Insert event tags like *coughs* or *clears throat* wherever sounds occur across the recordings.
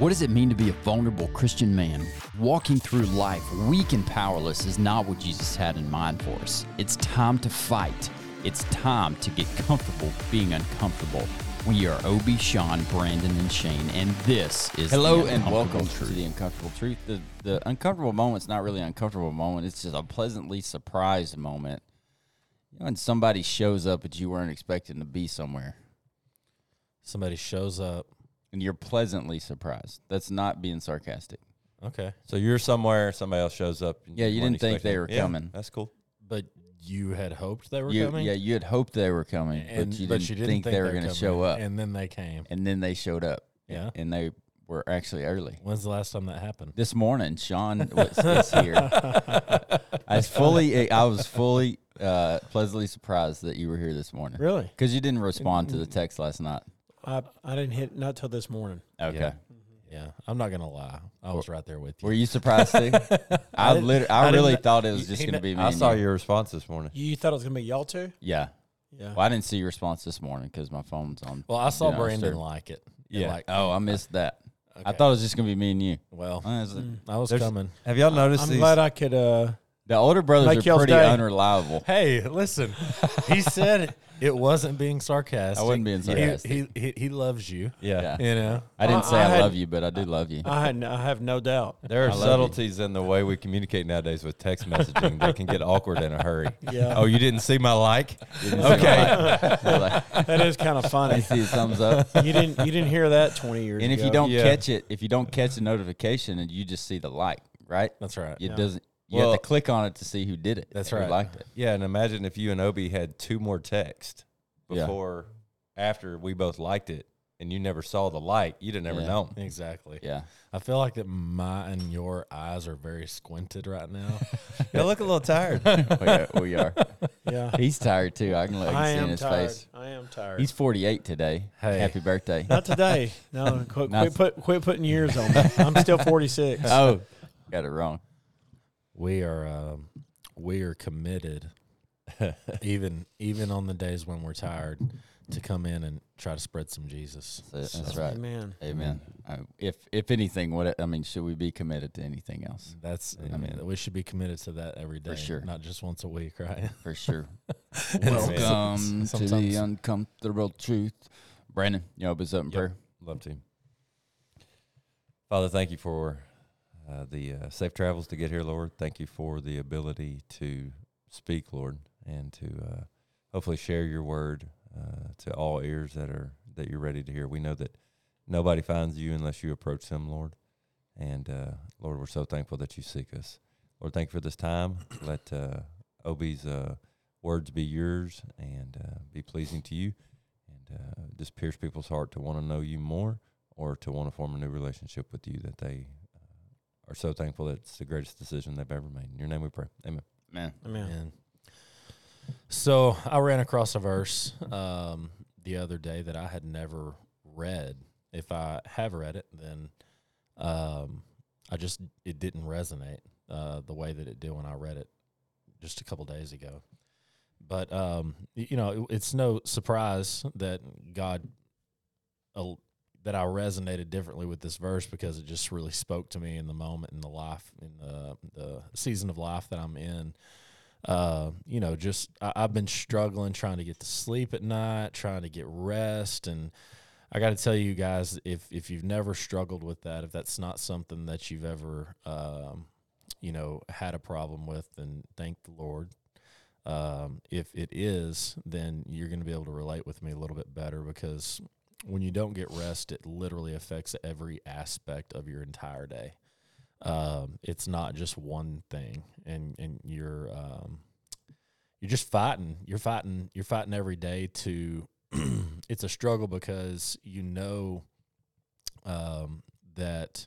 What does it mean to be a vulnerable Christian man? Walking through life weak and powerless is not what Jesus had in mind for us. It's time to fight. It's time to get comfortable being uncomfortable. We are Obi, Sean, Brandon, and Shane, and this is Hello The and welcome Truth. to the uncomfortable truth. The the uncomfortable moment's not really an uncomfortable moment. It's just a pleasantly surprised moment. You know, when somebody shows up that you weren't expecting to be somewhere, Somebody shows up. And you're pleasantly surprised. That's not being sarcastic. Okay. So you're somewhere, somebody else shows up. and Yeah, you didn't think expecting they it. were Yeah, coming. That's cool. But you had hoped they were You, coming? yeah, you had hoped they were coming, and, but you didn't, think, they were were going to show up, And then they came. and then they showed up. Yeah. and they were actually early. When's the last time that happened? This morning, Sean was, was here. *laughs* I was fully, I was fully uh, pleasantly surprised that you were here this morning Really? because you didn't respond to the text last night. I I didn't hit not till this morning. Okay, Yeah. Yeah. I'm not going to lie. I was right there with you. were you surprised too? *laughs* I, didn't- lit- I I, didn't really kn- thought it was just he going to kn- be me. I and saw you. your response this morning. You thought it was gonna be y'all two? Yeah, Yeah. well, I didn't see your response this morning because my phone's on. well, I saw you know, Brandon sir. like it. Yeah. Like, Oh, I missed that. I okay. thought it was just going to be me and you. Well, it's- I was There's- coming. Have y'all noticed I'm these? glad I could. uh The older brothers Make are y'all's pretty day. unreliable. Hey, listen. he *laughs* said it wasn't being sarcastic. I wasn't being He- sarcastic. He, he, he loves you. yeah. You know? I didn't say I I, had- love you, but I do love you. I had I have no doubt. *laughs* There are I love you. subtleties in the way we communicate nowadays with text messaging that can get awkward in a hurry. Yeah. Oh, you didn't see my like? Okay. *laughs* Like- That is kind of I funny. see the thumbs up. You didn't you didn't hear that 20 years ago. And if ago. you don't Yeah. catch it, if you don't catch the notification and you just see the like, right? That's right. It Yeah. doesn't. You Well- have to click on it to see who did it. That's who right. Liked it. Yeah, and imagine if you and Obi had two more texts Yeah. before, after we both liked it, and you never saw the like, you'd have never Yeah. known. Exactly. Yeah. I feel like that my and your eyes are very squinted right now. *laughs* You look a little tired. *laughs* we, are, we are. yeah. He's tired too. I can, I can I see in am his tired. face. I am tired. He's 48 today. Hey. Happy birthday. not today. *laughs* No, quit, Not- quit, put, quit putting years on me. I'm still 46. oh, got it wrong. We are um, we are committed, *laughs* even even on the days when we're tired, to come in and try to spread some Jesus. That's, that's So right. Amen. Amen. Uh, if if anything, what I mean, should we be committed to anything else? That's I mean we should be committed to that every day, for sure. not just once a week, right? *laughs* For sure. *laughs* Welcome to the uncomfortable truth. Brandon, you open us up in Yep. prayer. Love to. Father, thank you for uh, the uh, safe travels to get here, Lord. Thank you for the ability to speak, Lord, and to uh, hopefully share your word uh, to all ears that are that you're ready to hear. We know that nobody finds you unless you approach them, Lord. And Lord, we're so thankful that you seek us. Lord, thank you for this time. *coughs* Let Obi's words be yours and be pleasing to you, and just pierce people's heart to want to know you more or to want to form a new relationship with you that they are so thankful that it's the greatest decision they've ever made. In your name we pray. Amen. Man. Amen. And so I ran across a verse um, the other day that I had never read. If I have read it, then um, I just it didn't resonate uh, the way that it did when I read it just a couple days ago. But um, you know, it- it's no surprise that God uh, that I resonated differently with this verse because it just really spoke to me in the moment in the life in the the season of life that I'm in uh, you know, just I, I've been struggling trying to get to sleep at night, trying to get rest, and I got to tell you guys, if if you've never struggled with that, if that's not something that you've ever, um, you know, had a problem with, then thank the Lord. Um, if it is, then you're going to be able to relate with me a little bit better because when you don't get rest, it literally affects every aspect of your entire day. Um, it's not just one thing and and you're um, you're just fighting you're fighting you're fighting every day to *clears throat* it's a struggle because you know um, that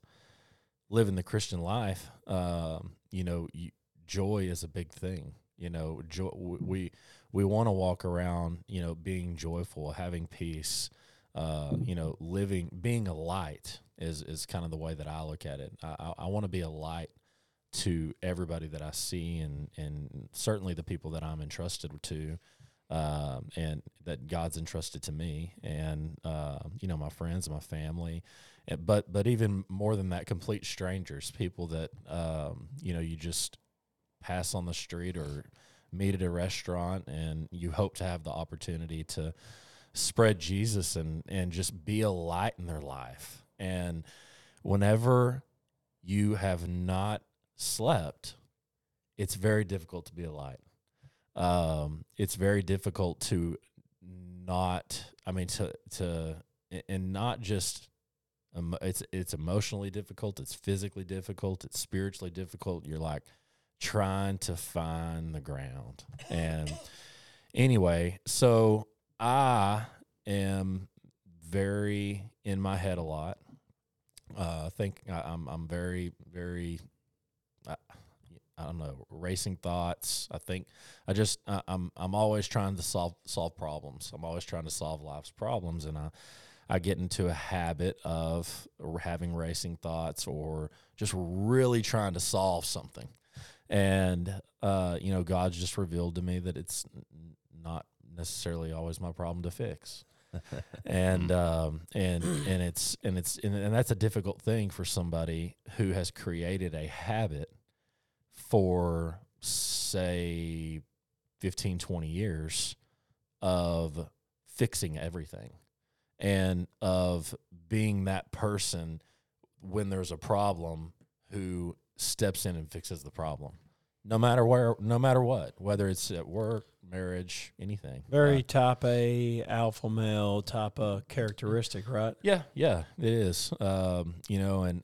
living the christian life um, you know you, joy is a big thing you know joy, we we want to walk around you know being joyful having peace uh, you know, living, being a light is is kind of the way that I look at it. I, I, want to be a light to everybody that I see, and and certainly the people that I'm entrusted to, um, and that God's entrusted to me, and uh, you know, my friends and my family, but but even more than that, complete strangers, people that um, you know you just pass on the street or meet at a restaurant, and you hope to have the opportunity to spread Jesus and and just be a light in their life. And whenever you have not slept, it's very difficult to be a light. Um, it's very difficult to not. I mean, to to and not just. Um, it's it's emotionally difficult. It's physically difficult. It's spiritually difficult. You're like trying to find the ground. And anyway, so I am very in my head a lot. Uh, I think I, I'm I'm very very I, I don't know racing thoughts. I think I just I, I'm I'm always trying to solve solve problems. I'm always trying to solve life's problems, and I I get into a habit of having racing thoughts or just really trying to solve something. And uh, you know, God's just revealed to me that it's not necessarily always my problem to fix. *laughs* and um, and *clears throat* and it's and it's and, and that's a difficult thing for somebody who has created a habit for say 15 20 years of fixing everything and of being that person when there's a problem who steps in and fixes the problem no matter where no matter what whether it's at work marriage anything Very Uh, type A alpha male type of characteristic, right? yeah yeah it is um, you know and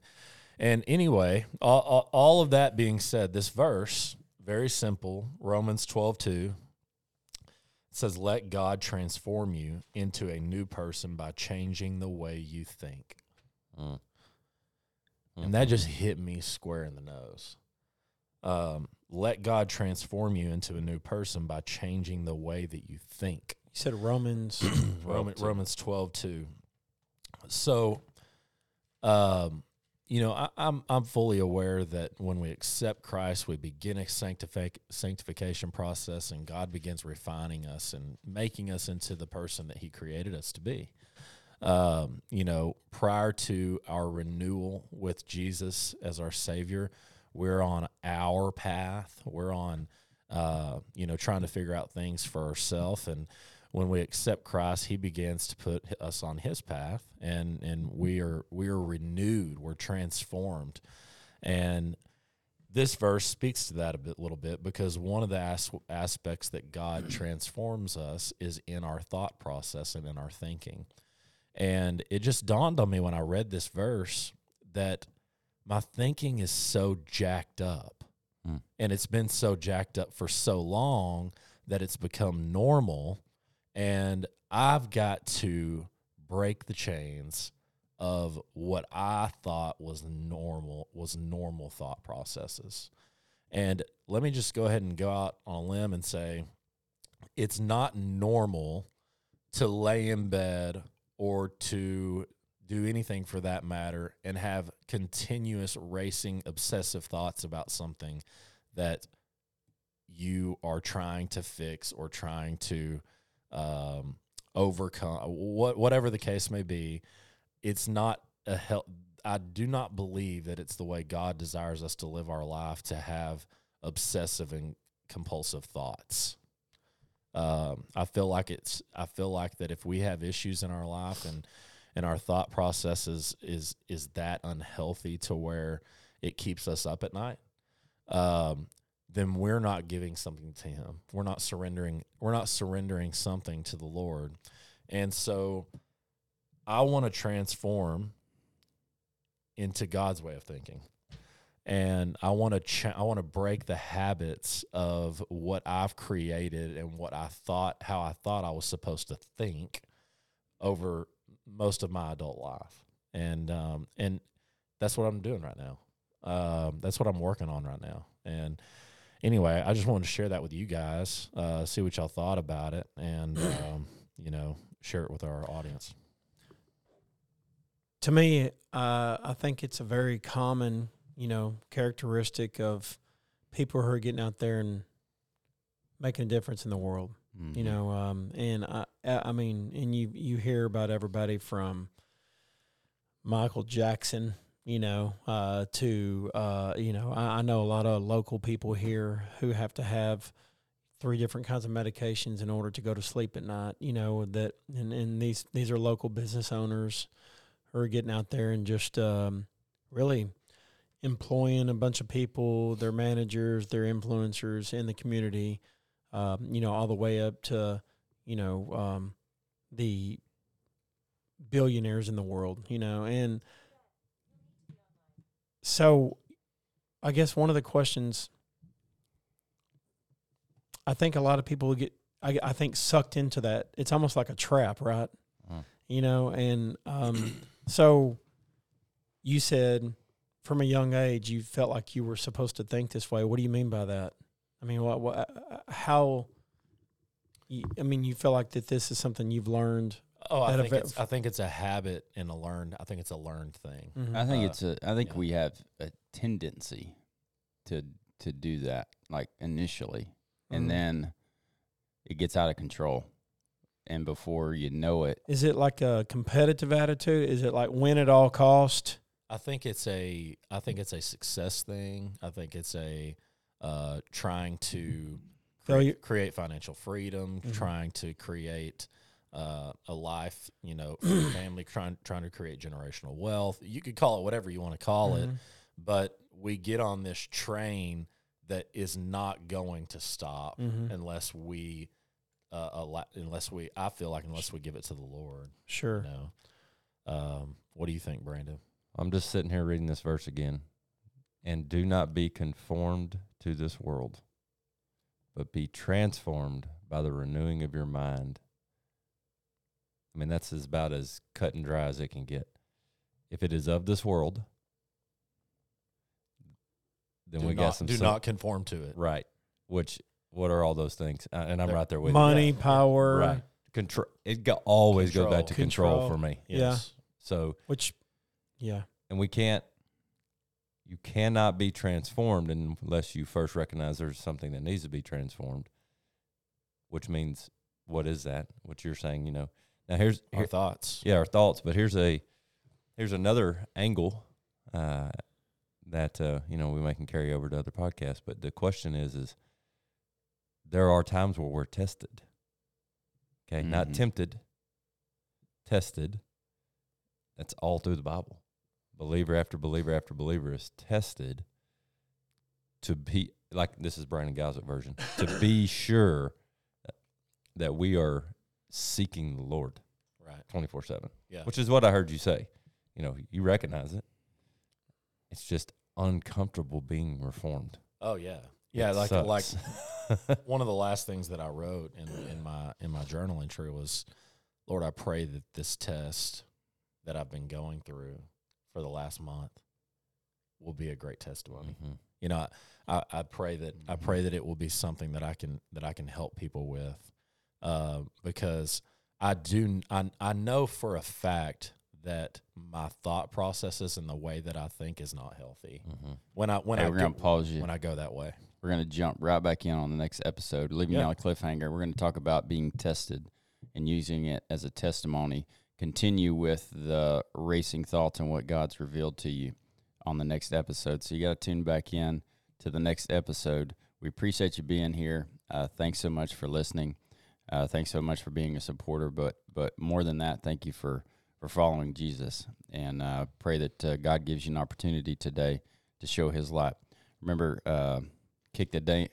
and anyway all, all, all of that being said this verse very simple romans 12 2 says let god transform you into a new person by changing the way you think Mm. and that just hit me square in the nose. Um, let God transform you into a new person by changing the way that you think. You said Romans. *clears throat* Roman, Romans 12, 2. So, um, you know, I, I'm I'm fully aware that when we accept Christ, we begin a sanctific, sanctification process, and God begins refining us and making us into the person that He created us to be. Um, you know, prior to our renewal with Jesus as our Savior, we're on our path. We're on, uh, you know, trying to figure out things for ourselves. And when we accept Christ, He begins to put us on His path, and and we are we are renewed. We're transformed, and this verse speaks to that a bit, little bit, because one of the as- aspects that God *clears throat* transforms us is in our thought process and in our thinking. And it just dawned on me when I read this verse that my thinking is so jacked up. Hmm. And it's been so jacked up for so long that it's become normal. And I've got to break the chains of what I thought was normal was normal thought processes. And let me just go ahead and go out on a limb and say it's not normal to lay in bed or to do anything for that matter and have continuous racing obsessive thoughts about something that you are trying to fix or trying to um, overcome what whatever the case may be it's not a hel- I do not believe that it's the way God desires us to live our life to have obsessive and compulsive thoughts. Um, I feel like it's. I feel like that if we have issues in our life and and our thought process is is is that unhealthy to where it keeps us up at night, um, then we're not giving something to Him. We're not surrendering. We're not surrendering something to the Lord, and so I want to transform into God's way of thinking and I want to ch- I want to break the habits of what I've created and what I thought how I thought I was supposed to think over most of my adult life, and um, and that's what I'm doing right now. Um, that's what I'm working on right now, and anyway, I just wanted to share that with you guys, uh, see what y'all thought about it, and *clears throat* um, you know share it with our audience. to me, uh, I think it's a very common, you know, characteristic of people who are getting out there and making a difference in the world. Mm-hmm. You know, um, and I, I mean, and you you hear about everybody from Michael Jackson, you know, uh, to uh, you know, I, I know a lot of local people here who have to have three different kinds of medications in order to go to sleep at night. You know that, and, and these these are local business owners who are getting out there and just um, really employing a bunch of people, their managers, their influencers in the community. Um, you know, all the way up to you know um, the billionaires in the world. You know, and so I guess one of the questions I think a lot of people get I, I think sucked into that. It's almost like a trap, right? Mm. You know, and um, so you said from a young age you felt like you were supposed to think this way. What do you mean by that? I mean, what, what uh, how? You, I mean, you feel like that this is something you've learned. Oh, I think it's I think it's a habit and a learned. I think it's a learned thing. Mhm. I think Uh, it's a. I think yeah. we have a tendency to to do that, like initially, Mhm. and then it gets out of control, and before you know it, Is it like a competitive attitude? Is it like win at all cost? I think it's a I think it's a success thing. I think it's a uh, trying to Failure- create, create financial freedom, Mhm. trying to create uh, a life, you know, for your family, trying trying to create generational wealth. You could call it whatever you want to call it, Mhm. but we get on this train that is not going to stop Mhm. unless we uh, allow, unless we I feel like unless we give it to the Lord. Sure. You know. Um, what do you think, Brandon? I'm just sitting here reading this verse again. And do not be conformed to this world, but be transformed by the renewing of your mind. I mean, that's as about as cut and dry as it can get. If it is of this world, then do we not, got some do sim- not conform to it. right. Which what are all those things? Uh, and I'm They're- right there with Money, you. power, Right. Control. It go, always goes back to control, Control. for me. Yeah. So which, yeah, and we can't you cannot be transformed unless you first recognize there's something that needs to be transformed which means what is that? What you're saying you know. Now here's Our thoughts. yeah our thoughts but here's a here's another angle uh that uh you know we might can carry over to other podcasts but the question is is there are times where we're tested okay? Not Mhm. tempted tested. That's all through the bible believer after believer after believer is tested to be like this is Brandon Gowsett version to be *laughs* sure that we are seeking the Lord Right. 24 7 Yeah. which is what I heard you say you know you recognize it it's just uncomfortable being reformed Oh yeah. Yeah. It like like *laughs* one of the last things that I wrote in in my in my journal entry was, Lord, I pray that this test that I've been going through for the last month will be a great testimony. Mhm. You know, I, I pray that I pray that it will be something that I can that I can help people with, uh, because I do I I know for a fact that my thought processes and the way that I think is not healthy. Mhm. When I when hey, I we're gonna go, pause you. when I go that way. We're gonna jump right back in on the next episode, leaving you on a cliffhanger. We're gonna talk about being tested and using it as a testimony. Continue with the racing thoughts and what God's revealed to you on the next episode. So you got to tune back in to the next episode. We appreciate you being here. Uh, thanks so much for listening. Uh, thanks so much for being a supporter. But but more than that, thank you for for following Jesus. And uh, pray that uh, God gives you an opportunity today to show His light. Remember, uh, kick the day.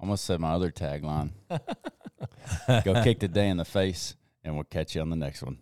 Almost said my other tagline. *laughs* Go kick the day in the face, and we'll catch you on the next one.